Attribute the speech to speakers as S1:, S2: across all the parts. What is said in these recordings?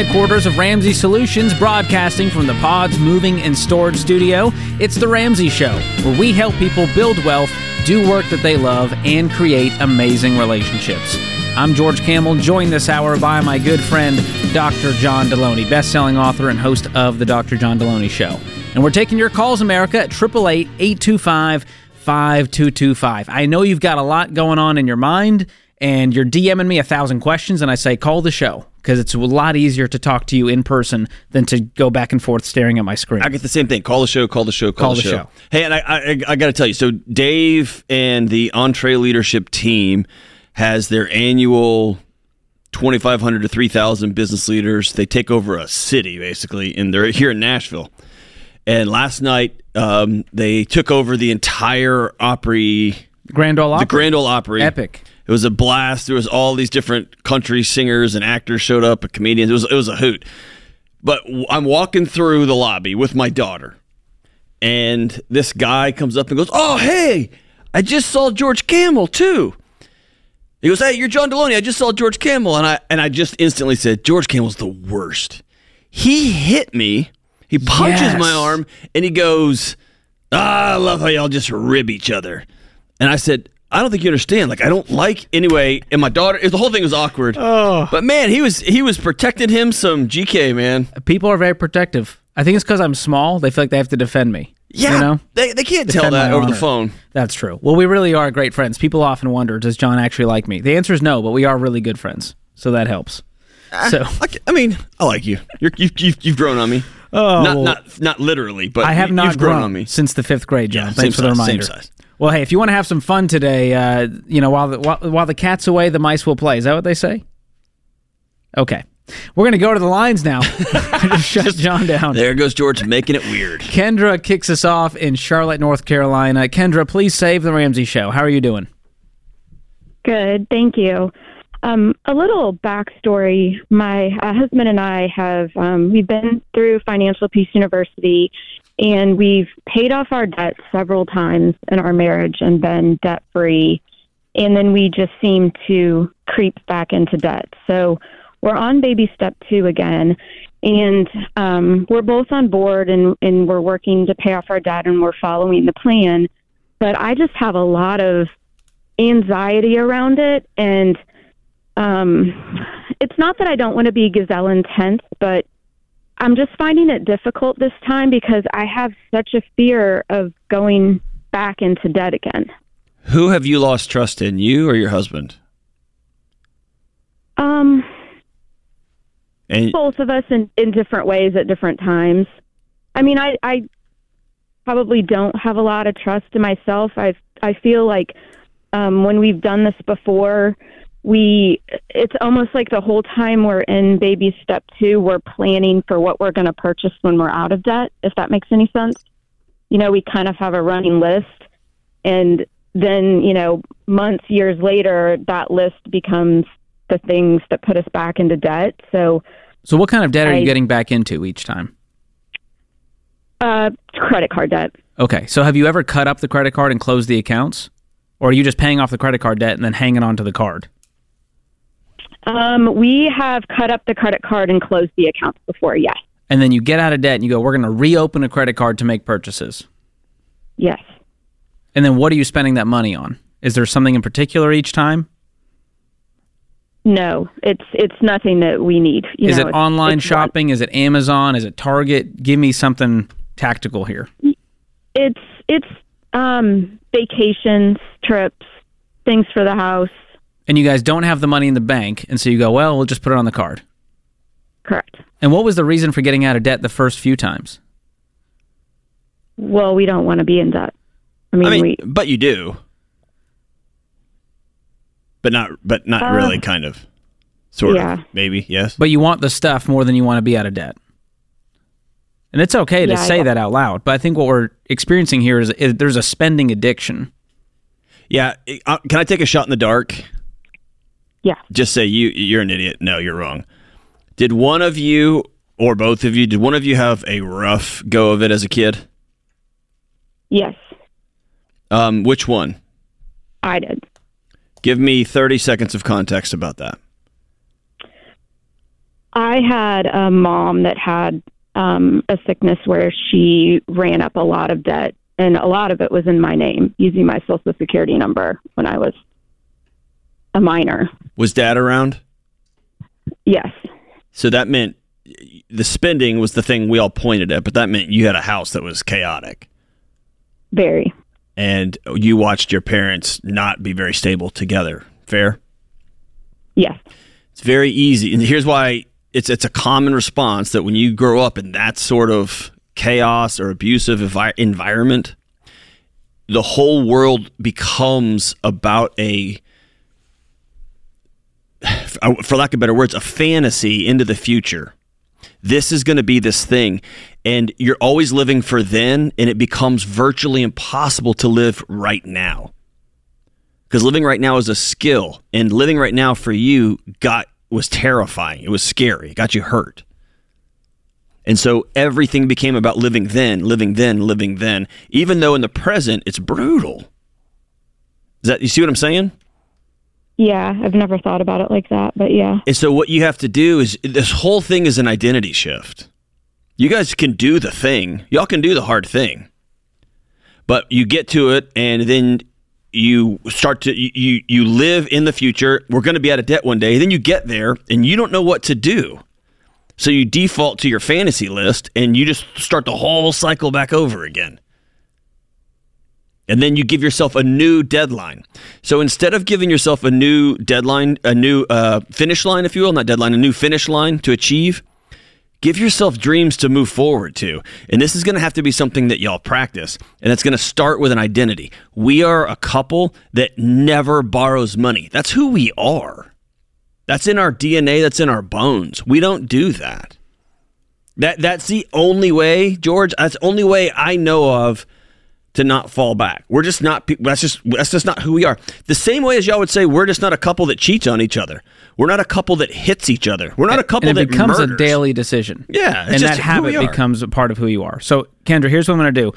S1: Headquarters of Ramsey Solutions, broadcasting from the Pods Moving and Storage Studio, it's The Ramsey Show, where we help people build wealth, do work that they love, and create amazing relationships. I'm George Kamel, joined this hour by my good friend, Dr. John Delony, best-selling author and host of The Dr. John Delony Show. And we're taking your calls, America, at 888-825 5225. I know you've got a lot going on in your mind and you're DMing me a thousand questions, and I say, call the show because it's a lot easier to talk to you in person than to go back and forth staring at my screen.
S2: I get the same thing. Call the show, call the show, call,
S1: Call
S2: the,
S1: the
S2: show.
S1: show.
S2: Hey, and I, I, I got to tell you, so Dave and the EntreLeadership team has their annual 2,500 to 3,000 business leaders. They take over a city, basically, and they're here in Nashville. And last night, um, they took over the entire Opry,
S1: Grand Ole Opry.
S2: the Grand Ole Opry.
S1: Epic.
S2: It was a blast. There was all these different country singers and actors showed up, and comedians. It was it was a hoot. But I'm walking through the lobby with my daughter, and this guy comes up and goes, "Oh, hey, I just saw George Kamel too." He goes, "Hey, you're John Delony. I just saw George Kamel," and I and I just instantly said, "George Kamel's the worst." He hit me. He punches
S1: Yes.
S2: my arm, and he goes, ah, "I love how y'all just rib each other." And I said, "I don't think you understand. Like, I don't like anyway." And my daughter, the whole thing was awkward.
S1: Oh.
S2: But man, he was he was protecting him some GK man.
S1: People are very protective. I think it's because I'm small. They feel like they have to defend me.
S2: Yeah,
S1: You know?
S2: they they can't tell that
S1: my
S2: over the phone.
S1: That's true. Well, we really are great friends. People often wonder, does John actually like me? The answer is no, but we are really good friends. So that helps. Ah, so
S2: I, I mean, I like you. You're, you've, you've you've grown on me.
S1: Oh,
S2: not
S1: well-
S2: not not literally, but
S1: I have not
S2: you've grown,
S1: grown
S2: on me.
S1: since the fifth grade, John.
S2: Yeah,
S1: Thanks for
S2: same
S1: the
S2: size, same
S1: reminder.
S2: size.
S1: Well, hey, if you want to have some fun today, uh, you know, while the while, while the cat's away, the mice will play. Is that what they say? Okay, we're gonna go to the lines now. Just shut John down.
S2: There goes George making it weird.
S1: Kendra kicks us off in Charlotte, North Carolina. Kendra, please save the Ramsey Show. How are you doing?
S3: Good, thank you. Um, a little backstory: My uh, husband and I have um, we've been through Financial Peace University, and we've paid off our debt several times in our marriage and been debt free. And then we just seem to creep back into debt. So we're on baby step two again, and um, we're both on board and, and we're working to pay off our debt and we're following the plan. But I just have a lot of anxiety around it and um it's not that I don't want to be gazelle intense but I'm just finding it difficult this time because I have such a fear of going back into debt again.
S2: Who have you lost trust in, you or your husband?
S3: Um
S2: And
S3: both of us in, in different ways at different times. I mean I I probably don't have a lot of trust in myself. I I feel like um when we've done this before we it's almost like the whole time we're in baby step 2 we're planning for what we're going to purchase when we're out of debt if that makes any sense. You know, we kind of have a running list and then, you know, months years later that list becomes the things that put us back into debt. So
S1: So, what kind of debt are you getting back into each time?
S3: Uh, credit card debt.
S1: Okay, so have you ever cut up the credit card and closed the accounts, or are you just paying off the credit card debt and then hanging on to the card?
S3: Um, we have cut up the credit card and closed the accounts before. Yes,
S1: And then you get out of debt and you go, "We're going to reopen a credit card to make purchases."
S3: yes.
S1: And then what are you spending that money on? Is there something in particular each time?
S3: No, it's it's nothing that we need. You
S1: Is
S3: know,
S1: it
S3: it's-
S1: online
S3: it's
S1: shopping? Is it Amazon? Is it Target? Give me something tactical here.
S3: It's it's um, vacations, trips, things for the house.
S1: And you guys don't have the money in the bank, and so you go, "Well, we'll just put it on the card."
S3: Correct.
S1: And what was the reason for getting out of debt the first few times?
S3: Well, we don't want to be in debt. I mean,
S2: I mean,
S3: we
S2: but you do. But not but not
S3: Uh,
S2: really kind of. Sort
S3: yeah.
S2: of. Maybe, yes.
S1: But you want the stuff more than you want to be out of debt. And it's okay to
S3: Yeah,
S1: say that out loud, but I think what we're experiencing here is, is there's a spending addiction.
S2: yeah, uh, can I take a shot in the dark?
S3: Yeah.
S2: Just say you you're an idiot. No, you're wrong. Did one of you or both of you did one of you have a rough go of it as a kid?
S3: Yes,
S2: Um which one?
S3: I did.
S2: Give me 30 seconds of context about that.
S3: I had a mom that had um, a sickness where she ran up a lot of debt, and a lot of it was in my name using my social security number when I was a minor.
S2: Was dad around?
S3: Yes.
S2: So that meant the spending was the thing we all pointed at, but that meant you had a house that was chaotic.
S3: Very.
S2: And you watched your parents not be very stable together. Fair?
S3: Yes.
S2: It's very easy. And here's why it's it's a common response that when you grow up in that sort of chaos or abusive envi- environment, the whole world becomes about a for lack of better words, a fantasy into the future. This is going to be this thing. And you're always living for then, and it becomes virtually impossible to live right now. Because living right now is a skill, and living right now for you got was terrifying. It was scary. It got you hurt. And so everything became about living then, living then, living then, even though in the present it's brutal. Is that you see what I'm saying?
S3: Yeah, I've never thought about it like that, but yeah.
S2: And so what you have to do is this whole thing is an identity shift. You guys can do the thing. Y'all can do the hard thing. But you get to it and then you start to you you live in the future. We're going to be out of debt one day. Then you get there and you don't know what to do. So you default to your fantasy list and you just start the whole cycle back over again. And then you give yourself a new deadline. So instead of giving yourself a new deadline, a new uh, finish line, if you will, not deadline, a new finish line to achieve, give yourself dreams to move forward to. And this is going to have to be something that y'all practice. And it's going to start with an identity. We are a couple that never borrows money. That's who we are. That's in our DNA, that's in our bones. We don't do that. That that's the only way, George, that's the only way I know of to not fall back. We're just not that's just that's just not who we are. The same way as y'all would say we're just not a couple that cheats on each other. We're not a couple that hits each other. We're not a couple
S1: and it
S2: that
S1: becomes
S2: murders.
S1: a daily decision.
S2: Yeah, it's
S1: and that habit becomes a part of who you are. So, Kendra, here's what I'm going to do.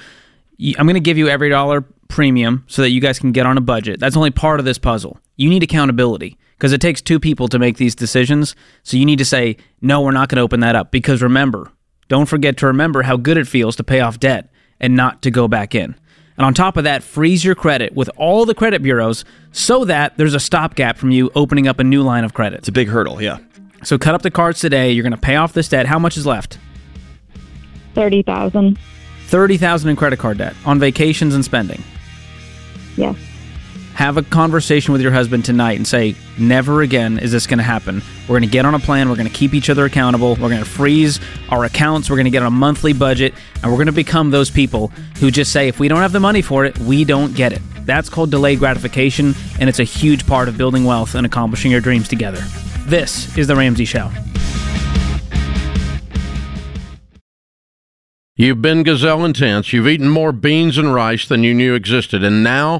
S1: I'm going to give you every dollar premium so that you guys can get on a budget. That's only part of this puzzle. You need accountability because it takes two people to make these decisions. So you need to say, no, we're not going to open that up. Because remember, don't forget to remember how good it feels to pay off debt and not to go back in. And on top of that, freeze your credit with all the credit bureaus so that there's a stopgap from you opening up a new line of credit.
S2: It's a big hurdle, yeah.
S1: So cut up the cards today. You're going to pay off this debt. How much is left?
S3: 30,000.
S1: 30,000 in credit card debt on vacations and spending.
S3: Yes.
S1: Have a conversation with your husband tonight and say, never again is this going to happen. We're going to get on a plan. We're going to keep each other accountable. We're going to freeze our accounts. We're going to get on a monthly budget. And we're going to become those people who just say, if we don't have the money for it, we don't get it. That's called delayed gratification. And it's a huge part of building wealth and accomplishing your dreams together. This is The Ramsey Show.
S4: You've been gazelle intense. You've eaten more beans and rice than you knew existed, and now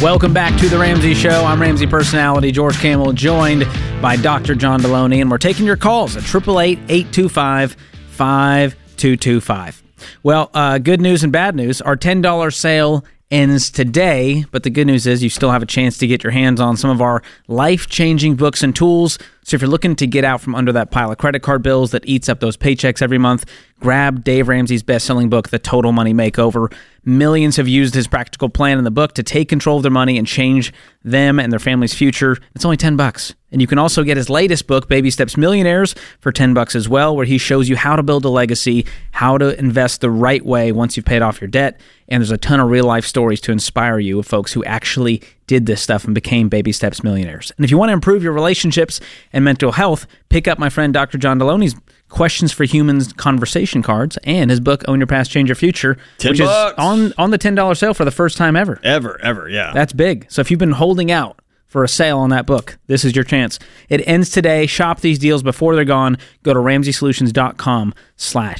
S1: Welcome back to the Ramsey Show. I'm Ramsey personality George Kamel, joined by Dr. John Delony, and we're taking your calls at 888-825-5225. Well, uh, good news and bad news. Our $10 sale ends today, but the good news is you still have a chance to get your hands on some of our life-changing books and tools. So if you're looking to get out from under that pile of credit card bills that eats up those paychecks every month, grab Dave Ramsey's best-selling book, The Total Money Makeover. Millions have used his practical plan in the book to take control of their money and change them and their family's future. It's only 10 bucks. And you can also get his latest book, Baby Steps Millionaires, for 10 bucks as well, where he shows you how to build a legacy, how to invest the right way once you've paid off your debt. And there's a ton of real life stories to inspire you of folks who actually did this stuff and became Baby Steps Millionaires. And if you want to improve your relationships and mental health, pick up my friend Dr. John Delony's Questions for Humans conversation cards and his book Own Your Past, Change Your Future,
S2: 10
S1: which
S2: bucks.
S1: is on on the $10 sale for the first time ever.
S2: Ever, ever, yeah.
S1: That's big. So if you've been holding out for a sale on that book, this is your chance. It ends today. Shop these deals before they're gone. Go to RamseySolutions.com slash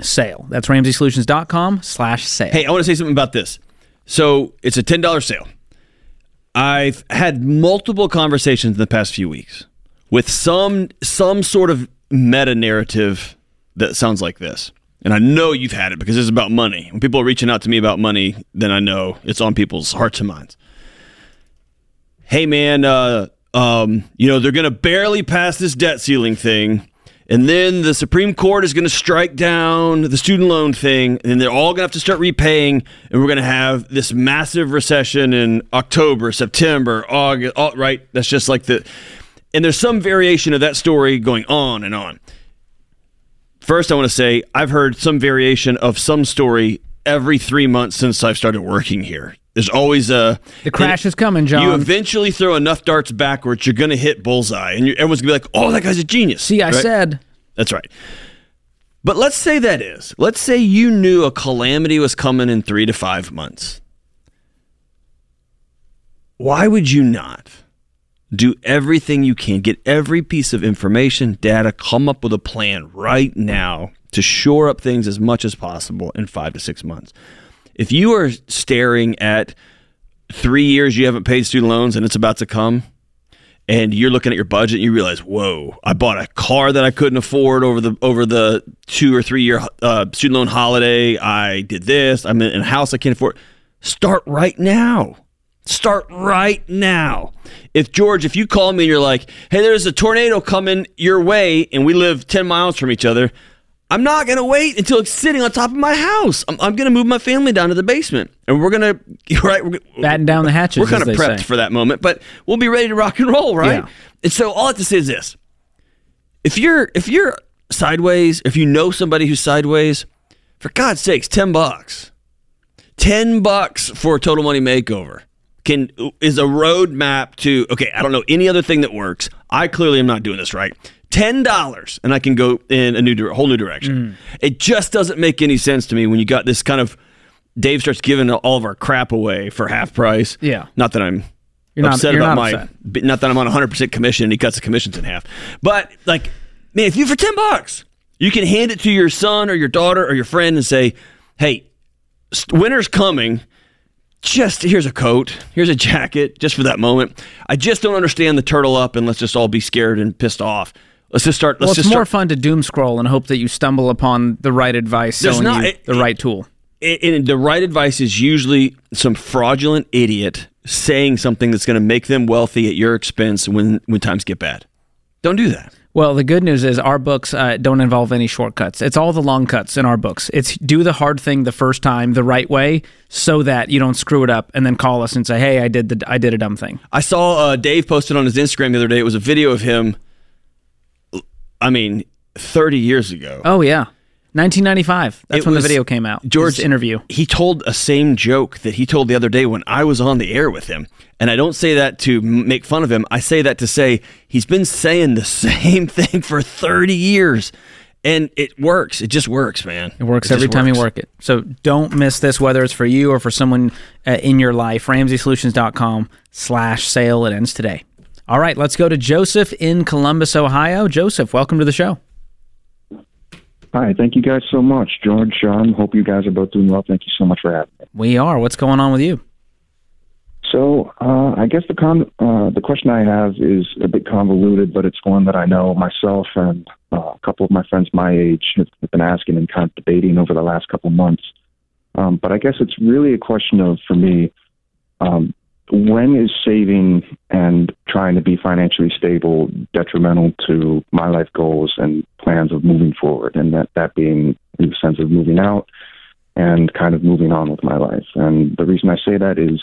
S1: sale. That's RamseySolutions.com slash sale.
S2: Hey, I want to say something about this. So it's a ten dollar sale. I've had multiple conversations in the past few weeks with some some sort of meta narrative that sounds like this. And I know you've had it because it's about money. When people are reaching out to me about money, then I know it's on people's hearts and minds. Hey man, uh, um, you know, they're gonna barely pass this debt ceiling thing. And then the Supreme Court is going to strike down the student loan thing, and then they're all going to have to start repaying, and we're going to have this massive recession in October, September, August. All, right, that's just like the, and there's some variation of that story going on and on. First, I want to say I've heard some variation of some story every three months since I've started working here. There's always a
S1: The crash is coming, John.
S2: You eventually throw enough darts backwards, you're going to hit bullseye, and everyone's going to be like, "Oh, that guy's a genius."
S1: See, I
S2: right?
S1: said
S2: That's right. But let's say that is. Let's say you knew a calamity was coming in three to five months. Why would you not do everything you can, get every piece of information, data, come up with a plan right now to shore up things as much as possible in five to six months? If you are staring at three years you haven't paid student loans and it's about to come, and you're looking at your budget and you realize, whoa, I bought a car that I couldn't afford over the over the two or three year uh, student loan holiday. I did this. I'm in a house I can't afford. Start right now. Start right now. If George, if you call me and you're like, hey, there's a tornado coming your way, and we live 10 miles from each other, I'm not going to wait until it's sitting on top of my house. I'm, I'm going to move my family down to the basement, and we're going to, right? We're,
S1: batten down the hatches.
S2: we're kind of prepped
S1: say.
S2: for that moment, but we'll be ready to rock and roll, right?
S1: Yeah.
S2: And so all I have to say is this: if you're if you're sideways, if you know somebody who's sideways, for God's sakes, ten bucks, ten bucks for a total money makeover can is a roadmap to okay. I don't know any other thing that works. I clearly am not doing this right. Ten dollars, and I can go in a new whole new direction.
S1: Mm.
S2: It just doesn't make any sense to me when you got this kind of. Dave starts giving all of our crap away for half price.
S1: Yeah.
S2: Not that I'm
S1: You're not-
S2: upset
S1: you're
S2: about
S1: not
S2: my
S1: upset.
S2: not that I'm on 100% commission and he cuts the commissions in half. But like man, if you for 10 bucks, you can hand it to your son or your daughter or your friend and say, "Hey, winter's coming. Just here's a coat, here's a jacket just for that moment. I just don't understand the turtle up and let's just all be scared and pissed off. Let's just start let's
S1: Well, it's
S2: just
S1: more
S2: start
S1: fun to doom scroll and hope that you stumble upon the right advice,
S2: There's
S1: selling
S2: not-
S1: you
S2: it-
S1: the right tool.
S2: the right advice is usually some fraudulent idiot saying something that's going to make them wealthy at your expense when when times get bad. Don't do that.
S1: Well, the good news is our books uh, don't involve any shortcuts. It's all the long cuts in our books. It's do the hard thing the first time the right way, so that you don't screw it up, and then call us and say, "Hey, I did the I did a dumb thing."
S2: I saw uh, Dave posted on his Instagram the other day. It was a video of him. I mean, thirty years ago.
S1: Oh yeah, 1995. That's
S2: It
S1: when
S2: was-
S1: the video came out.
S2: George
S1: His interview.
S2: He told a same joke that he told the other day when I was on the air with him, and I don't say that to make fun of him. I say that to say he's been saying the same thing for thirty years, and it works. It just works, man.
S1: It works
S2: just
S1: every time you work it. So don't miss this, whether it's for you or for someone uh, in your life. RamseySolutions.com slash sale. It ends today. All right, let's go to Joseph in Columbus, Ohio. Joseph, welcome to the show.
S5: Hi, thank you guys so much, George, Sean. Hope you guys are both doing well. Thank you so much for having me.
S1: We are. What's going on with you?
S5: So, uh, I guess the con- uh, the question I have is a bit convoluted, but it's one that I know myself and uh, a couple of my friends my age have have been asking and kind of debating over the last couple months. Um, but I guess it's really a question of, for me, um, when is saving and trying to be financially stable detrimental to my life goals and plans of moving forward? And that, that being in the sense of moving out and kind of moving on with my life. And the reason I say that is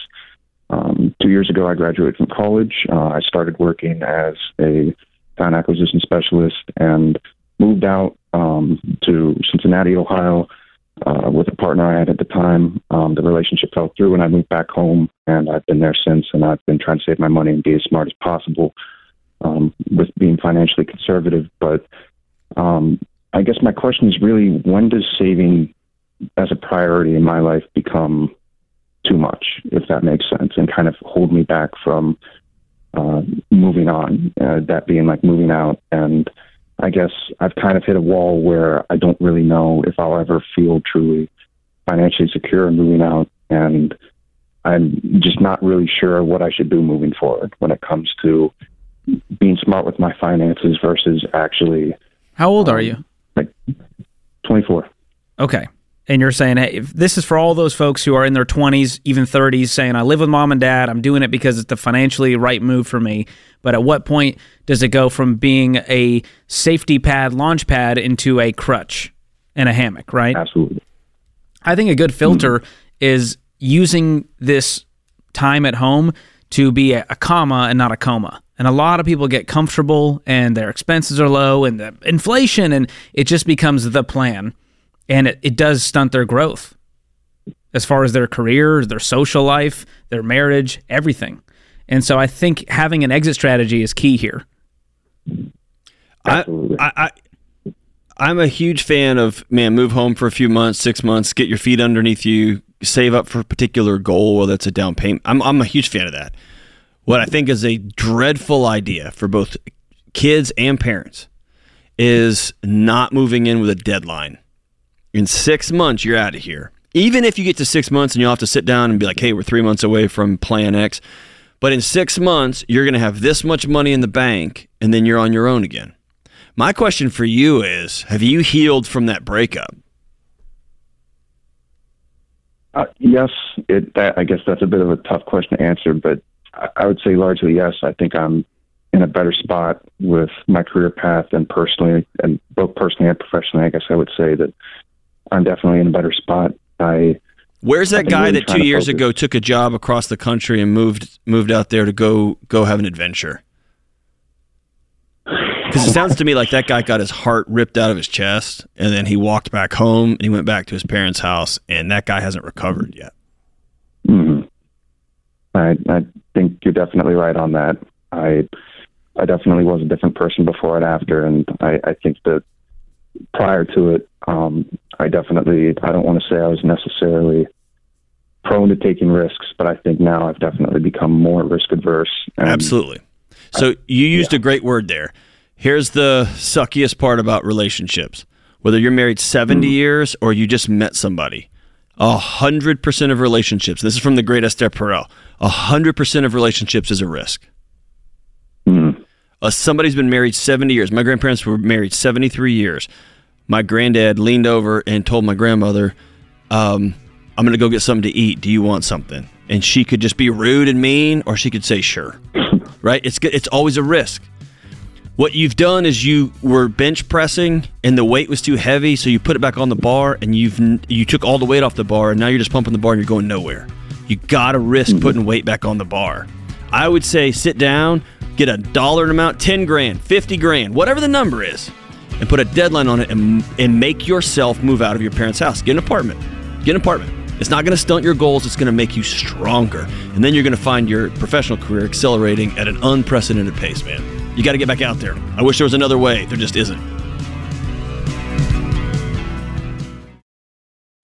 S5: Um, two years ago, I graduated from college. Uh, I started working as a talent acquisition specialist and moved out um, to Cincinnati, Ohio, uh, with a partner I had at the time. Um, the relationship fell through, and I moved back home, and I've been there since. And I've been trying to save my money and be as smart as possible um, with being financially conservative. But um, I guess my question is really when does saving as a priority in my life become too much, if that makes sense, and kind of hold me back from uh, moving on? Uh, that being like moving out. And I guess I've kind of hit a wall where I don't really know if I'll ever feel truly financially secure moving out. And I'm just not really sure what I should do moving forward when it comes to being smart with my finances versus actually.
S1: How old are um, you?
S5: Like 24.
S1: Okay. And you're saying, hey, if this is for all those folks who are in their 20s, even 30s, saying, I live with mom and dad. I'm doing it because it's the financially right move for me. But at what point does it go from being a safety pad, launch pad, into a crutch and a hammock, right?
S5: Absolutely.
S1: I think a good filter mm-hmm. is using this time at home to be a, a comma and not a coma. And a lot of people get comfortable and their expenses are low and the inflation, and it just becomes the plan. And it, it does stunt their growth as far as their career, their social life, their marriage, everything. And so I think having an exit strategy is key here.
S2: I, I, I, am a huge fan of man, move home for a few months, six months, get your feet underneath you, save up for a particular goal, whether it's a down payment. I'm, I'm a huge fan of that. What I think is a dreadful idea for both kids and parents is not moving in with a deadline. In six months, you're out of here. Even if you get to six months and you'll have to sit down and be like, hey, we're three months away from plan X. But in six months, you're going to have this much money in the bank and then you're on your own again. My question for you is Have you healed from that breakup?
S5: Uh, yes, it, that, I guess that's a bit of a tough question to answer, but I would say largely yes. I think I'm in a better spot with my career path and personally, and both personally and professionally. I guess I would say that I'm definitely in a better spot. I
S2: Where's that guy really that two years ago took a job across the country and moved moved out there to go go have an adventure? Because it sounds to me like that guy got his heart ripped out of his chest, and then he walked back home and he went back to his parents' house, and that guy hasn't recovered yet.
S5: Mm-hmm. I, I think you're definitely right on that. I I definitely was a different person before and after, and I, I think that prior to it, um, I definitely I don't want to say I was necessarily prone to taking risks, but I think now I've definitely become more risk adverse.
S2: Absolutely. So you used yeah. a great word there. Here's the suckiest part about relationships. Whether you're married 70 mm-hmm. years or you just met somebody, a hundred percent of relationships. This is from the great Esther Perel. A hundred percent of relationships is a risk. Uh, somebody's been married 70 years. My grandparents were married 73 years. My granddad leaned over and told my grandmother, um, I'm going to go get something to eat. Do you want something? And she could just be rude and mean, or she could say, sure. right? It's, it's always a risk. What you've done is you were bench pressing and the weight was too heavy, so you put it back on the bar and you've you took all the weight off the bar and now you're just pumping the bar and you're going nowhere. You got to risk mm-hmm. putting weight back on the bar. I would say sit down, get a dollar amount, 10 grand, 50 grand, whatever the number is, and put a deadline on it and, and make yourself move out of your parents' house. Get an apartment. Get an apartment. It's not going to stunt your goals, it's going to make you stronger. And then you're going to find your professional career accelerating at an unprecedented pace, man. You got to get back out there. I wish there was another way. There just isn't.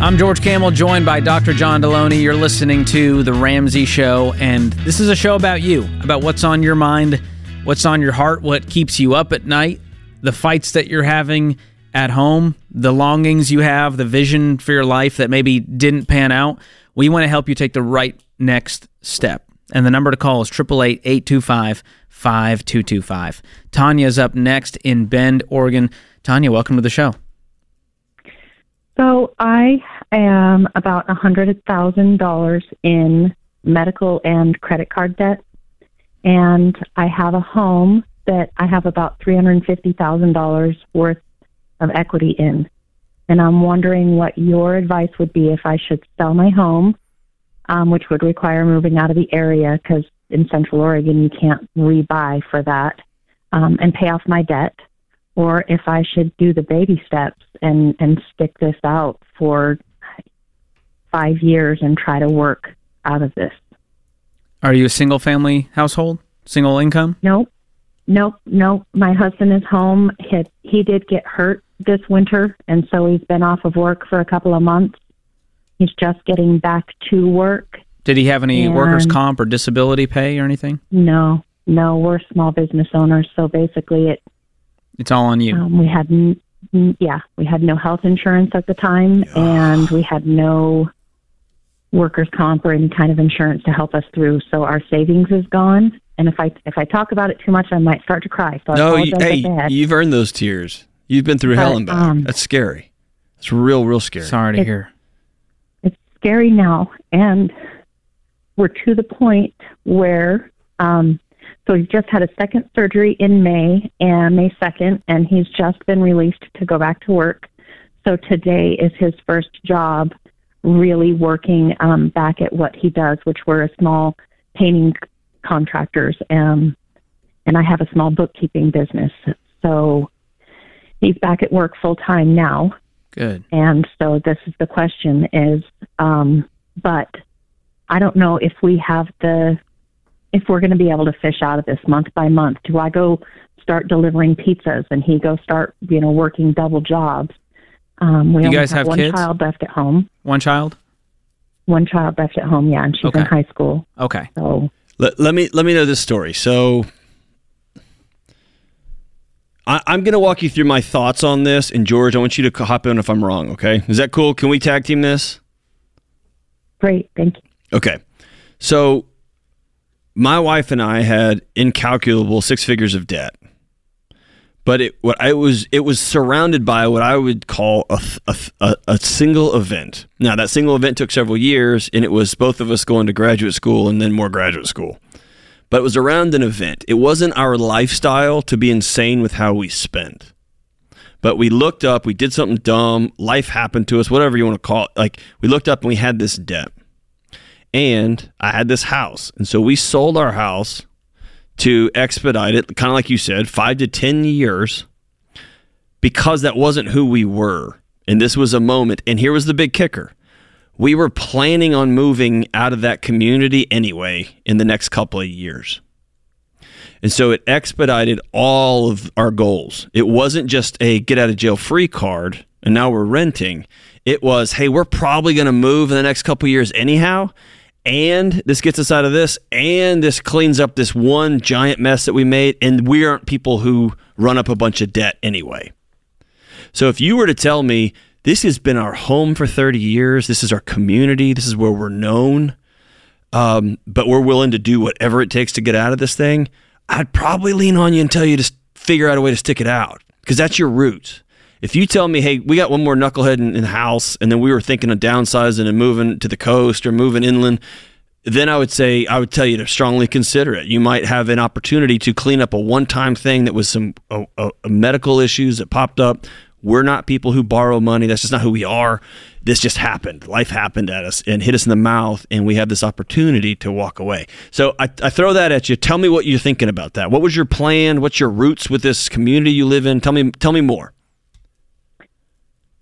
S1: I'm George Kamel, joined by Dr. John Delony. You're listening to The Ramsey Show, and this is a show about you, about what's on your mind, what's on your heart, what keeps you up at night, the fights that you're having at home, the longings you have, the vision for your life that maybe didn't pan out. We want to help you take the right next step. And the number to call is 888 825 5225. Tanya's up next in Bend, Oregon. Tanya, welcome to the show.
S6: So I am about a hundred thousand dollars in medical and credit card debt, and I have a home that I have about three hundred fifty thousand dollars worth of equity in, and I'm wondering what your advice would be if I should sell my home, um, which would require moving out of the area because in Central Oregon you can't rebuy for that, um, and pay off my debt or if I should do the baby steps and and stick this out for five years and try to work out of this.
S1: Are you a single family household? Single income?
S6: Nope. Nope, nope. My husband is home. He, he did get hurt this winter, and so he's been off of work for a couple of months. He's just getting back to work.
S1: Did he have any
S6: And-
S1: workers' comp or disability pay or anything?
S6: No, no, we're small business owners, so basically it
S1: It's all on you.
S6: Um, we had, n- n- yeah, we had no health insurance at the time, and we had no workers' comp or any kind of insurance to help us through. So our savings is gone. And if I if I talk about it too much, I might start to cry. So
S2: No, you, hey, you've earned those tears. You've been through hell and back.
S6: um,
S2: That's scary. It's real, real scary.
S1: Sorry to
S6: It's-
S1: hear.
S6: it's scary now, and we're to the point where um, so he's just had a second surgery in May and May second, and he's just been released to go back to work. So today is his first job, really working um, back at what he does, which we're a small painting contractors, um, and I have a small bookkeeping business. So he's back at work full time now.
S1: Good.
S6: And so this is the question is, um, but I don't know if we have the, if we're going to be able to fish out of this month by month. Do I go start delivering pizzas and he go start, you know, working double jobs? Um, we
S1: You
S6: only
S1: guys have
S6: one
S1: kids?
S6: child left at home.
S1: One child?
S6: One child left at home, yeah, and she's
S1: Okay.
S6: in high school.
S1: Okay.
S6: So
S2: Let, let me let me know this story. So I'm going to walk you through my thoughts on this, and George, I want you to hop in if I'm wrong. Okay, is that cool? Can we tag team this?
S6: great, thank you.
S2: Okay, so my wife and I had incalculable six figures of debt, but it what I was it was surrounded by what I would call a, a, a, a single event. Now that single event took several years, and it was both of us going to graduate school and then more graduate school. But it was around an event. It wasn't our lifestyle to be insane with how we spent. But we looked up, we did something dumb, life happened to us, whatever you want to call it. Like we looked up and we had this debt and I had this house. And so we sold our house to expedite it, kind of like you said, five to 10 years, because that wasn't who we were. And this was a moment. And here was the big kicker we were planning on moving out of that community anyway in the next couple of years. And so it expedited all of our goals. It wasn't just a get out of jail free card and now we're renting. It was, hey, we're probably going to move in the next couple of years anyhow. And this gets us out of this. And this cleans up this one giant mess that we made. And we aren't people who run up a bunch of debt anyway. So if you were to tell me this has been our home for 30 years, this is our community, this is where we're known, um, but we're willing to do whatever it takes to get out of this thing, I'd probably lean on you and tell you to figure out a way to stick it out because that's your roots. If you tell me, hey, we got one more knucklehead in, in the house, and then we were thinking of downsizing and moving to the coast or moving inland, then I would say I would tell you to strongly consider it. You might have an opportunity to clean up a one-time thing that was some uh, uh, medical issues that popped up. We're not people who borrow money. That's just not who we are. This just happened. Life happened at us and hit us in the mouth, and we have this opportunity to walk away. So I, I throw that at you. Tell me what you're thinking about that. What was your plan? What's your roots with this community you live in? Tell me. Tell me more.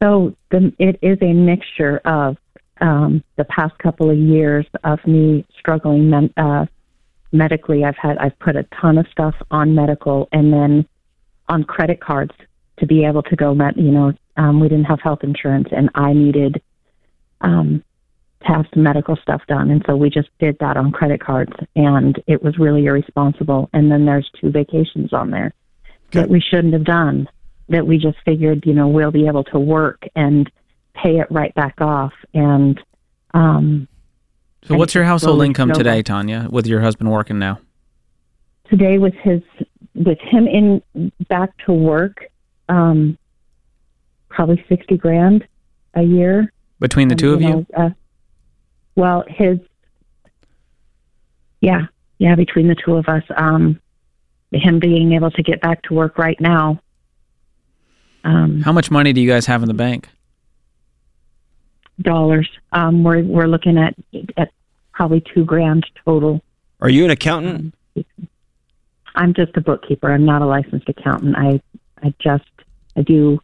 S6: So the, it is a mixture of um, the past couple of years of me struggling men, uh, medically. I've had I've put a ton of stuff on medical and then on credit cards to be able to go. Met, you know, um, we didn't have health insurance, and I needed um, to have some medical stuff done, and so we just did that on credit cards, and it was really irresponsible. And then there's two vacations on there that we shouldn't have done that we just figured, you know, we'll be able to work and pay it right back off. And um,
S1: So, what's your household income today, Tanya, with your husband working now?
S6: Today, with his with him in back to work, um, probably sixty grand a year.
S1: Between the
S6: And,
S1: two of you?
S6: know, Uh, well, his, yeah, yeah, between the two of us, um, him being able to get back to work right now. Um,
S1: How much money do you guys have in the bank?
S6: dollars. Um, we're we're looking at at probably two grand total.
S2: Are you an accountant?
S6: I'm just a bookkeeper. I'm not a licensed accountant. I I just I do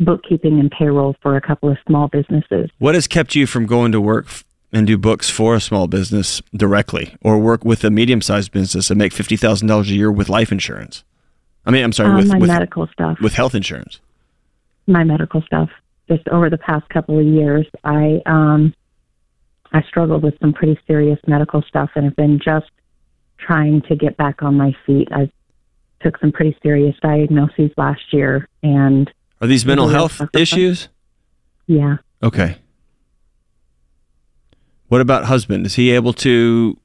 S6: bookkeeping and payroll for a couple of small businesses.
S2: What has kept you from going to work and do books for a small business directly, or work with a medium-sized business and make fifty thousand dollars a year with life insurance? I mean, I'm sorry,
S6: Um,
S2: with
S6: my
S2: with,
S6: medical stuff.
S2: with health insurance.
S6: My medical stuff. Just over the past couple of years, I um, I struggled with some pretty serious medical stuff, and have been just trying to get back on my feet. I took some pretty serious diagnoses last year, and
S2: Are these mental health issues?
S6: yeah,
S2: Okay. What about husband? Is he able to?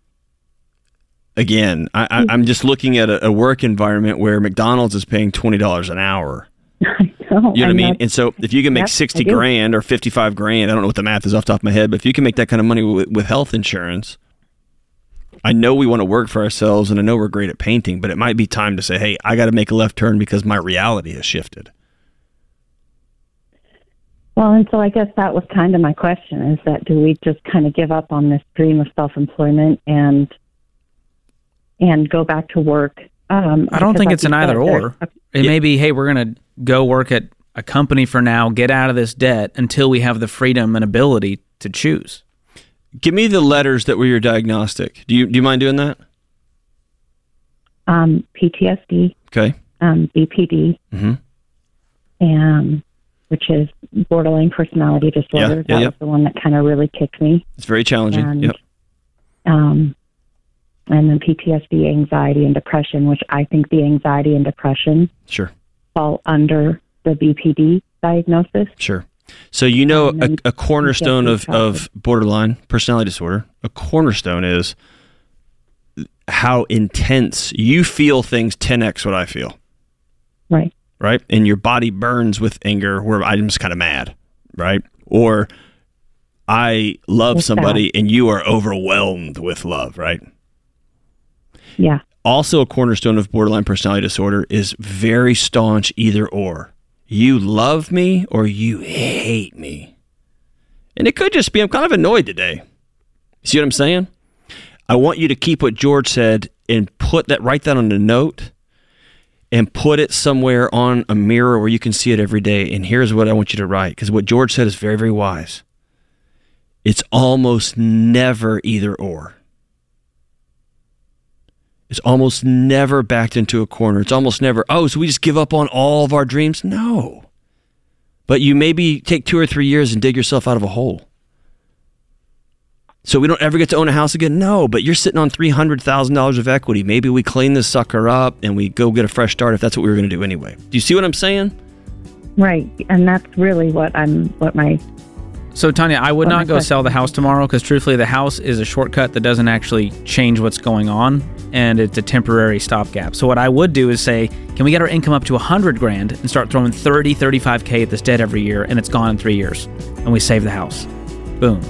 S2: Again, I, I, I'm just looking at a, a work environment where McDonald's is paying twenty dollars an hour.
S6: I know.
S2: You know what I mean? And so if you can make
S6: Yep,
S2: sixty
S6: do.
S2: grand or fifty five grand, I don't know what the math is off the top of my head, but if you can make that kind of money with, with health insurance, I know we want to work for ourselves, and I know we're great at painting, but it might be time to say, hey, I got to make a left turn because my reality has shifted.
S6: Well, and so I guess that was kind of my question: is that do we just kind of give up on this dream of self-employment and and go back to work? Um,
S1: I don't think
S6: like
S1: it's an either or.
S6: a-
S1: It
S2: Yeah.
S1: may be, hey, we're going to go work at a company for now, get out of this debt until we have the freedom and ability to choose.
S2: Give me the letters that were your diagnostic. Do you do you mind doing that?
S6: um, PTSD,
S2: Okay.
S6: um, BPD,
S2: Mhm.
S6: and which is borderline personality disorder.
S2: Yeah,
S6: that
S2: yeah, yeah.
S6: was the one that kind of really kicked me.
S2: It's very challenging.
S6: And,
S2: yep.
S6: Um, and then PTSD, anxiety, and depression, which I think the anxiety and depression
S2: Sure.
S6: fall under the BPD diagnosis.
S2: Sure. So you know a, a cornerstone of, of borderline personality disorder, a cornerstone is how intense you feel things 10x what I feel,
S6: Right.
S2: right? And your body burns with anger where I'm just kind of mad, right? Or I love somebody and you are overwhelmed with love, right?
S6: Yeah.
S2: also a cornerstone of borderline personality disorder is very staunch either or. You love me or you hate me. And it could just be I'm kind of annoyed today. See what I'm saying? I want you to keep what George said and put that write that on a note and put it somewhere on a mirror where you can see it every day. And here's what I want you to write because what George said is very very wise. It's almost never either or is almost never backed into a corner. It's almost never, oh, so we just give up on all of our dreams? No. But you maybe take two or three years and dig yourself out of a hole. So we don't ever get to own a house again? No, but you're sitting on $300,000 of equity. Maybe we clean this sucker up and we go get a fresh start if that's what we were going to do anyway. Do you see what I'm saying?
S6: Right. And that's really what I'm, what my,
S1: So, Tanya, I would not go
S6: question
S1: sell the house tomorrow because, truthfully, the house is a shortcut that doesn't actually change what's going on, and it's a temporary stopgap. So, what I would do is say, can we get our income up to 100 grand and start throwing 30, 35K at this debt every year, and it's gone in three years, and we save the house? Boom.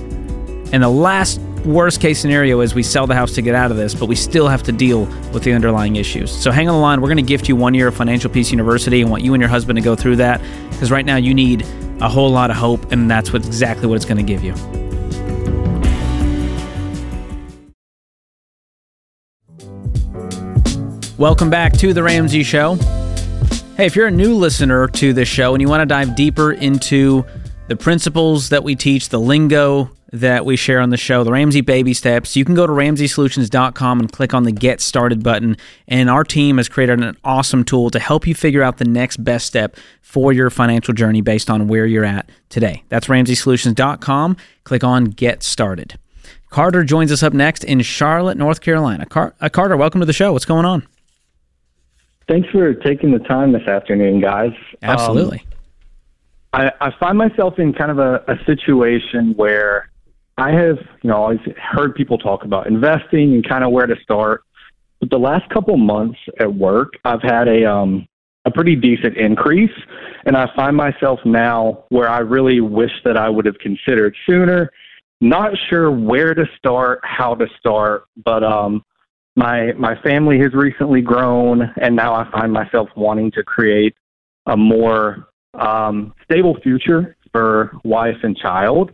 S1: And the last worst case scenario is we sell the house to get out of this, but we still have to deal with the underlying issues. So hang on the line. We're going to gift you one year of Financial Peace University and want you and your husband to go through that because right now you need a whole lot of hope, and that's what exactly what it's going to give you. Welcome back to the Ramsey Show. Hey, if you're a new listener to this show and you want to dive deeper into the principles that we teach, the lingo that we share on the show, the Ramsey baby steps, you can go to ramseysolutions.com and click on the Get Started button. And our team has created an awesome tool to help you figure out the next best step for your financial journey based on where you're at today. That's ramseysolutions.com. Click on Get Started. Carter joins us up next in Charlotte, North Carolina. Car- uh, Carter, welcome to the show. What's going on?
S7: Thanks for taking the time this afternoon, guys.
S1: Absolutely.
S7: Um, I, I find myself in kind of a, a situation where I have, you know, always heard people talk about investing and kind of where to start. But the last couple months at work, I've had a um, a pretty decent increase, and I find myself now where I really wish that I would have considered sooner. Not sure where to start, how to start, but um, my my family has recently grown, and now I find myself wanting to create a more um, stable future for wife and child.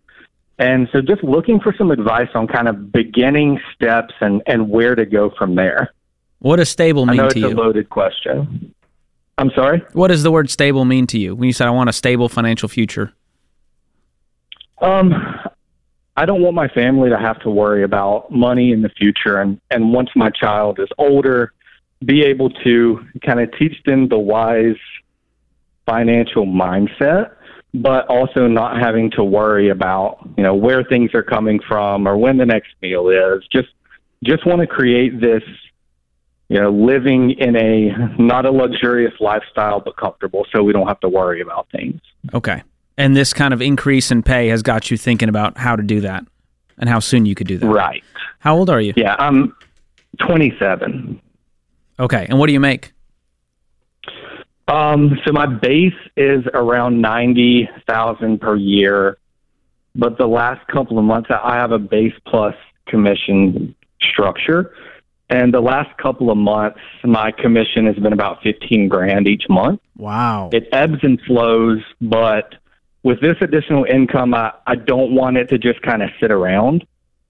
S7: And so just looking for some advice on kind of beginning steps and, and where to go from there.
S1: What does stable mean
S7: I know
S1: to
S7: it's
S1: you?
S7: a loaded question. I'm sorry?
S1: what does the word stable mean to you when you said I want a stable financial future?
S7: Um, I don't want my family to have to worry about money in the future. And, and once my child is older, be able to kind of teach them the wise financial mindset but also not having to worry about you know where things are coming from or when the next meal is just just want to create this you know living in a not a luxurious lifestyle but comfortable so we don't have to worry about things
S1: Okay. And this kind of increase in pay has got you thinking about how to do that and how soon you could do that.
S7: right
S1: How old are you?
S7: yeah i'm 27
S1: Okay. And what do you make?
S7: Um, so my base is around ninety thousand per year, but the last couple of months I have a base plus commission structure, and the last couple of months my commission has been about fifteen grand each month.
S1: Wow.
S7: It ebbs and flows, but with this additional income, I, I don't want it to just kind of sit around.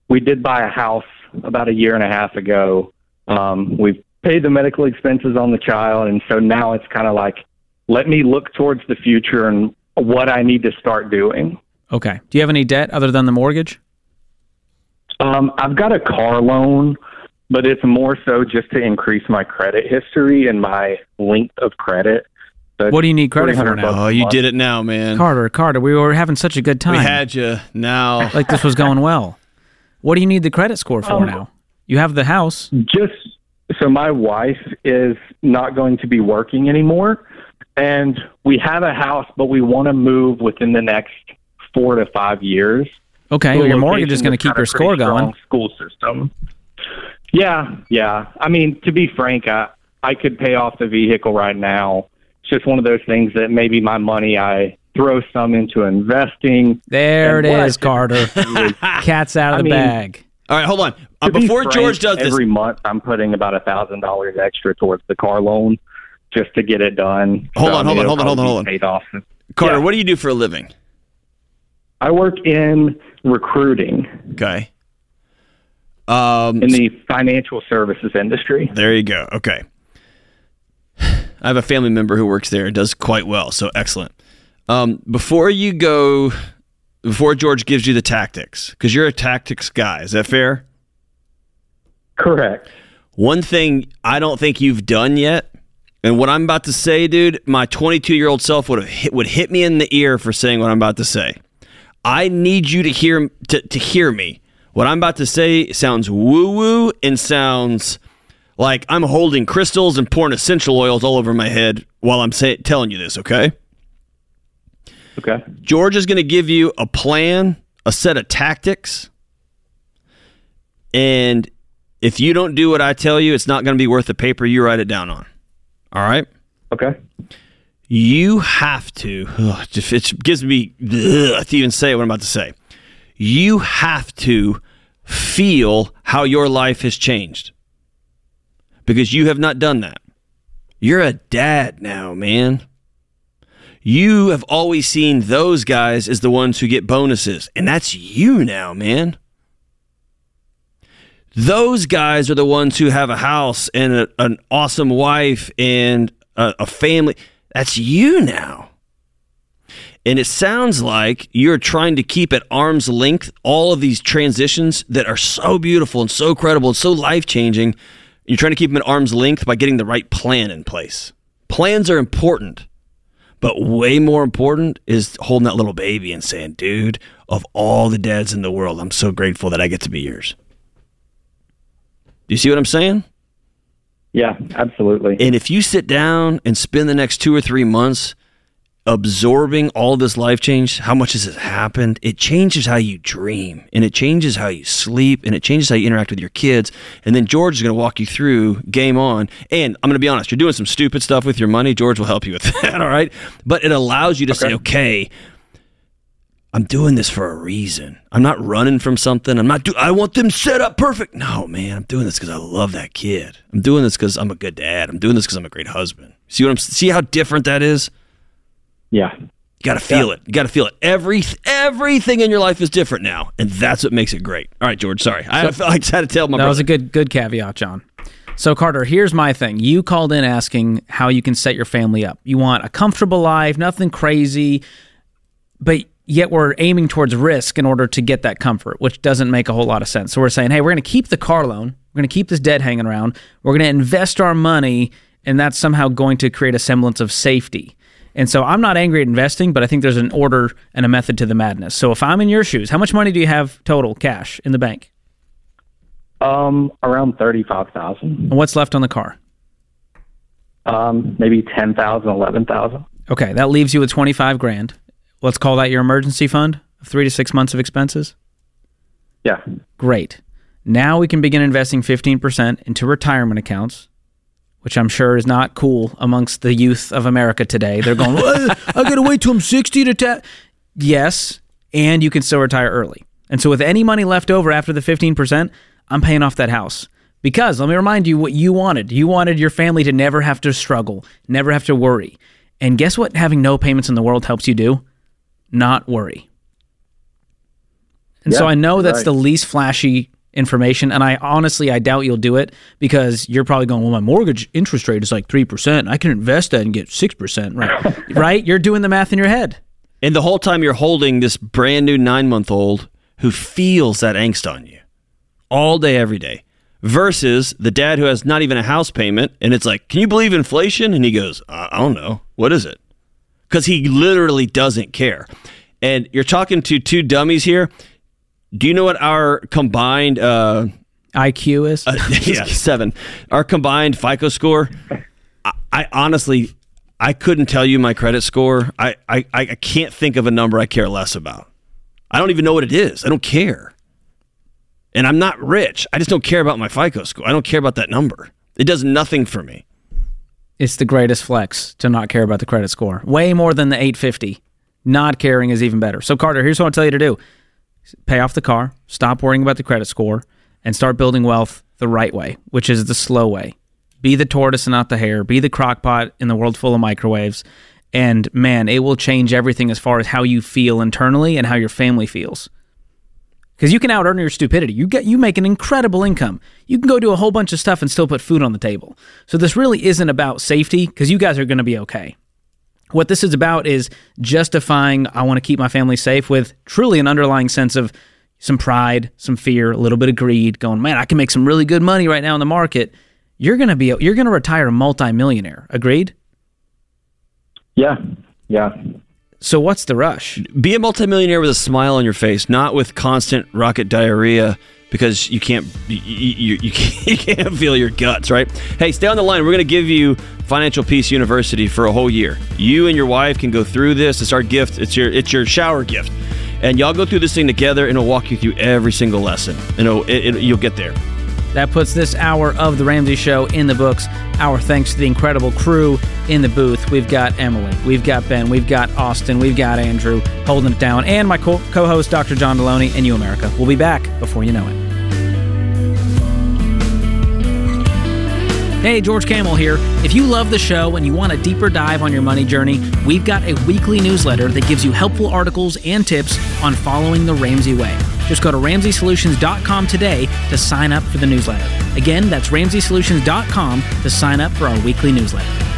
S7: We did buy a house about a year and a half ago. Um, we've paid the medical expenses on the child, and so now it's kind of like, let me look towards the future and what I need to start doing.
S1: Okay. Do you have any debt other than the mortgage?
S7: Um, I've got a car loan, but it's more so just to increase my credit history and my length of credit. So
S1: What do you need credit for now?
S2: Oh, you did it now, man.
S1: Carter, Carter, we were having such a good time.
S2: we had you now.
S1: like this was going well. What do you need the credit score for
S7: Um,
S1: now? You have the house.
S7: Just so my wife is not going to be working anymore, and we have a house, but we want to move within the next four to five years.
S1: Okay. Well, your mortgage is going to keep your score going.
S7: School system. Yeah, yeah. I mean, to be frank, I I could pay off the vehicle right now. It's just one of those things that maybe my money I throw some into investing.
S1: There
S7: And
S1: it
S7: what I
S1: is, Carter. Cat's out of
S7: I
S1: the
S7: mean,
S1: bag.
S2: All right, hold on. Uh,
S7: be
S2: before
S7: frank,
S2: George does this,
S7: every month I'm putting about a thousand dollars extra towards the car loan just to get it done.
S2: Hold
S7: So,
S2: on, hold on, hold on, hold on, hold on.
S7: Paid off.
S2: Carter,
S7: Yeah.
S2: what do you do for a living?
S7: I work in recruiting
S2: Okay. Um,
S7: in the financial services industry.
S2: There you go. Okay. I have a family member who works there and does quite well. So excellent. Um, before you go, before George gives you the tactics, because you're a tactics guy, is that fair?
S7: Correct.
S2: One thing I don't think you've done yet, and what I'm about to say, dude, my 22 year old self would have hit, would hit me in the ear for saying what I'm about to say. I need you to hear to, to hear me. What I'm about to say sounds woo woo and sounds like I'm holding crystals and pouring essential oils all over my head while I'm say, telling you this. Okay.
S7: Okay.
S2: George is going to give you a plan, a set of tactics, and if you don't do what I tell you, it's not going to be worth the paper you write it down on. All right?
S7: Okay.
S2: You have to. Ugh, it gives me ugh, to even say what I'm about to say. You have to feel how your life has changed because you have not done that. You're a dad now, man. You have always seen those guys as the ones who get bonuses, and that's you now, man. Those guys are the ones who have a house and a, an awesome wife and a, a family. That's you now. And it sounds like you're trying to keep at arm's length all of these transitions that are so beautiful and so credible and so life changing. You're trying to keep them at arm's length by getting the right plan in place. Plans are important, but way more important is holding that little baby and saying, dude, of all the dads in the world, I'm so grateful that I get to be yours. Do you see what I'm saying?
S7: Yeah, absolutely.
S2: And if you sit down and spend the next two or three months absorbing all this life change, how much has it happened? It changes how you dream and it changes how you sleep and it changes how you interact with your kids. And then George is going to walk you through game on. And I'm going to be honest, you're doing some stupid stuff with your money. George will help you with that. All right. But it allows you to okay. say, okay, I'm doing this for a reason. I'm not running from something. I'm not do I want them set up perfect. No, man, I'm doing this cuz I love that kid. I'm doing this cuz I'm a good dad. I'm doing this cuz I'm a great husband. See what I'm see how different that is?
S7: Yeah.
S2: You got to feel yeah. it. You got to feel it. Every everything in your life is different now, and that's what makes it great. All right, George. Sorry, I, so, I, I just had to tell my.
S1: That
S2: brother.
S1: was a good good caveat, John. So Carter, here's my thing. You called in asking how you can set your family up. You want a comfortable life, nothing crazy, but yet we're aiming towards risk in order to get that comfort, which doesn't make a whole lot of sense. So we're saying, hey, we're going to keep the car loan. We're going to keep this debt hanging around. We're going to invest our money, and that's somehow going to create a semblance of safety. And so I'm not angry at investing, but I think there's an order and a method to the madness. So if I'm in your shoes, how much money do you have total cash in the bank?
S7: Um, around thirty-five thousand.
S1: And what's left on the car?
S7: Um, maybe ten thousand, eleven thousand.
S1: Okay, that leaves you with twenty-five grand. Let's call that your emergency fund of three to six months of expenses.
S7: Yeah.
S1: Great. Now we can begin investing fifteen percent into retirement accounts which I'm sure is not cool amongst the youth of America today. They're going, well, I got to wait till I'm 60 to ta-. Yes, and you can still retire early. And so with any money left over after the 15%, I'm paying off that house. Because let me remind you what you wanted. You wanted your family to never have to struggle, never have to worry. And guess what having no payments in the world helps you do? Not worry. And yeah, so I know that's right. the least flashy information and i honestly i doubt you'll do it because you're probably going well my mortgage interest rate is like 3% i can invest that and get 6% right? Right? You're doing the math in your head.
S2: And the whole time you're holding this brand new nine month old who feels that angst on you all day every day versus the dad who has not even a house payment and it's like can you believe inflation? And he goes i don't know. What is it because he literally doesn't care and you're talking to two dummies here do you know what our combined uh,
S1: IQ is?
S2: Uh, yeah, seven. Our combined FICO score. I, I, honestly, I couldn't tell you my credit score. I, I, I can't think of a number I care less about. I don't even know what it is. I don't care. And I'm not rich. I just don't care about my FICO score. I don't care about that number. It does nothing for me.
S1: It's the greatest flex to not care about the credit score. Way more than the 850. Not caring is even better. So, Carter, here's what I'll tell you to do pay off the car, stop worrying about the credit score, and start building wealth the right way, which is the slow way. Be the tortoise and not the hare. Be the crockpot in the world full of microwaves. And man, it will change everything as far as how you feel internally and how your family feels. Because you can out earn your stupidity. You get you make an incredible income. You can go do a whole bunch of stuff and still put food on the table. So this really isn't about safety because you guys are going to be okay. What this is about is justifying, I want to keep my family safe with truly an underlying sense of some pride, some fear, a little bit of greed, going, man, I can make some really good money right now in the market. You're to be, you're going to retire a multimillionaire. Agreed?
S7: Yeah. Yeah.
S1: So what's the rush?
S2: Be a multimillionaire with a smile on your face, not with constant rocket diarrhea because you can't you, you, you, can't, feel your guts, right? Hey, stay on the line. We're going to give you Financial Peace University for a whole year. You and your wife can go through this. It's our gift. It's your it's your shower gift, and y'all go through this thing together, and it'll walk you through every single lesson. And it, it, you'll get there.
S1: That puts this hour of the Ramsey Show in the books. Our thanks to the incredible crew in the booth. We've got Emily, we've got Ben, we've got Austin, we've got Andrew holding it down, and my co host, Dr. John Delony, and you, America. We'll be back before you know it. Hey, George Kamel here. If you love the show and you want a deeper dive on your money journey, we've got a weekly newsletter that gives you helpful articles and tips on following the Ramsey way. Just go to RamseySolutions.com today to sign up for the newsletter. Again, that's RamseySolutions.com to sign up for our weekly newsletter.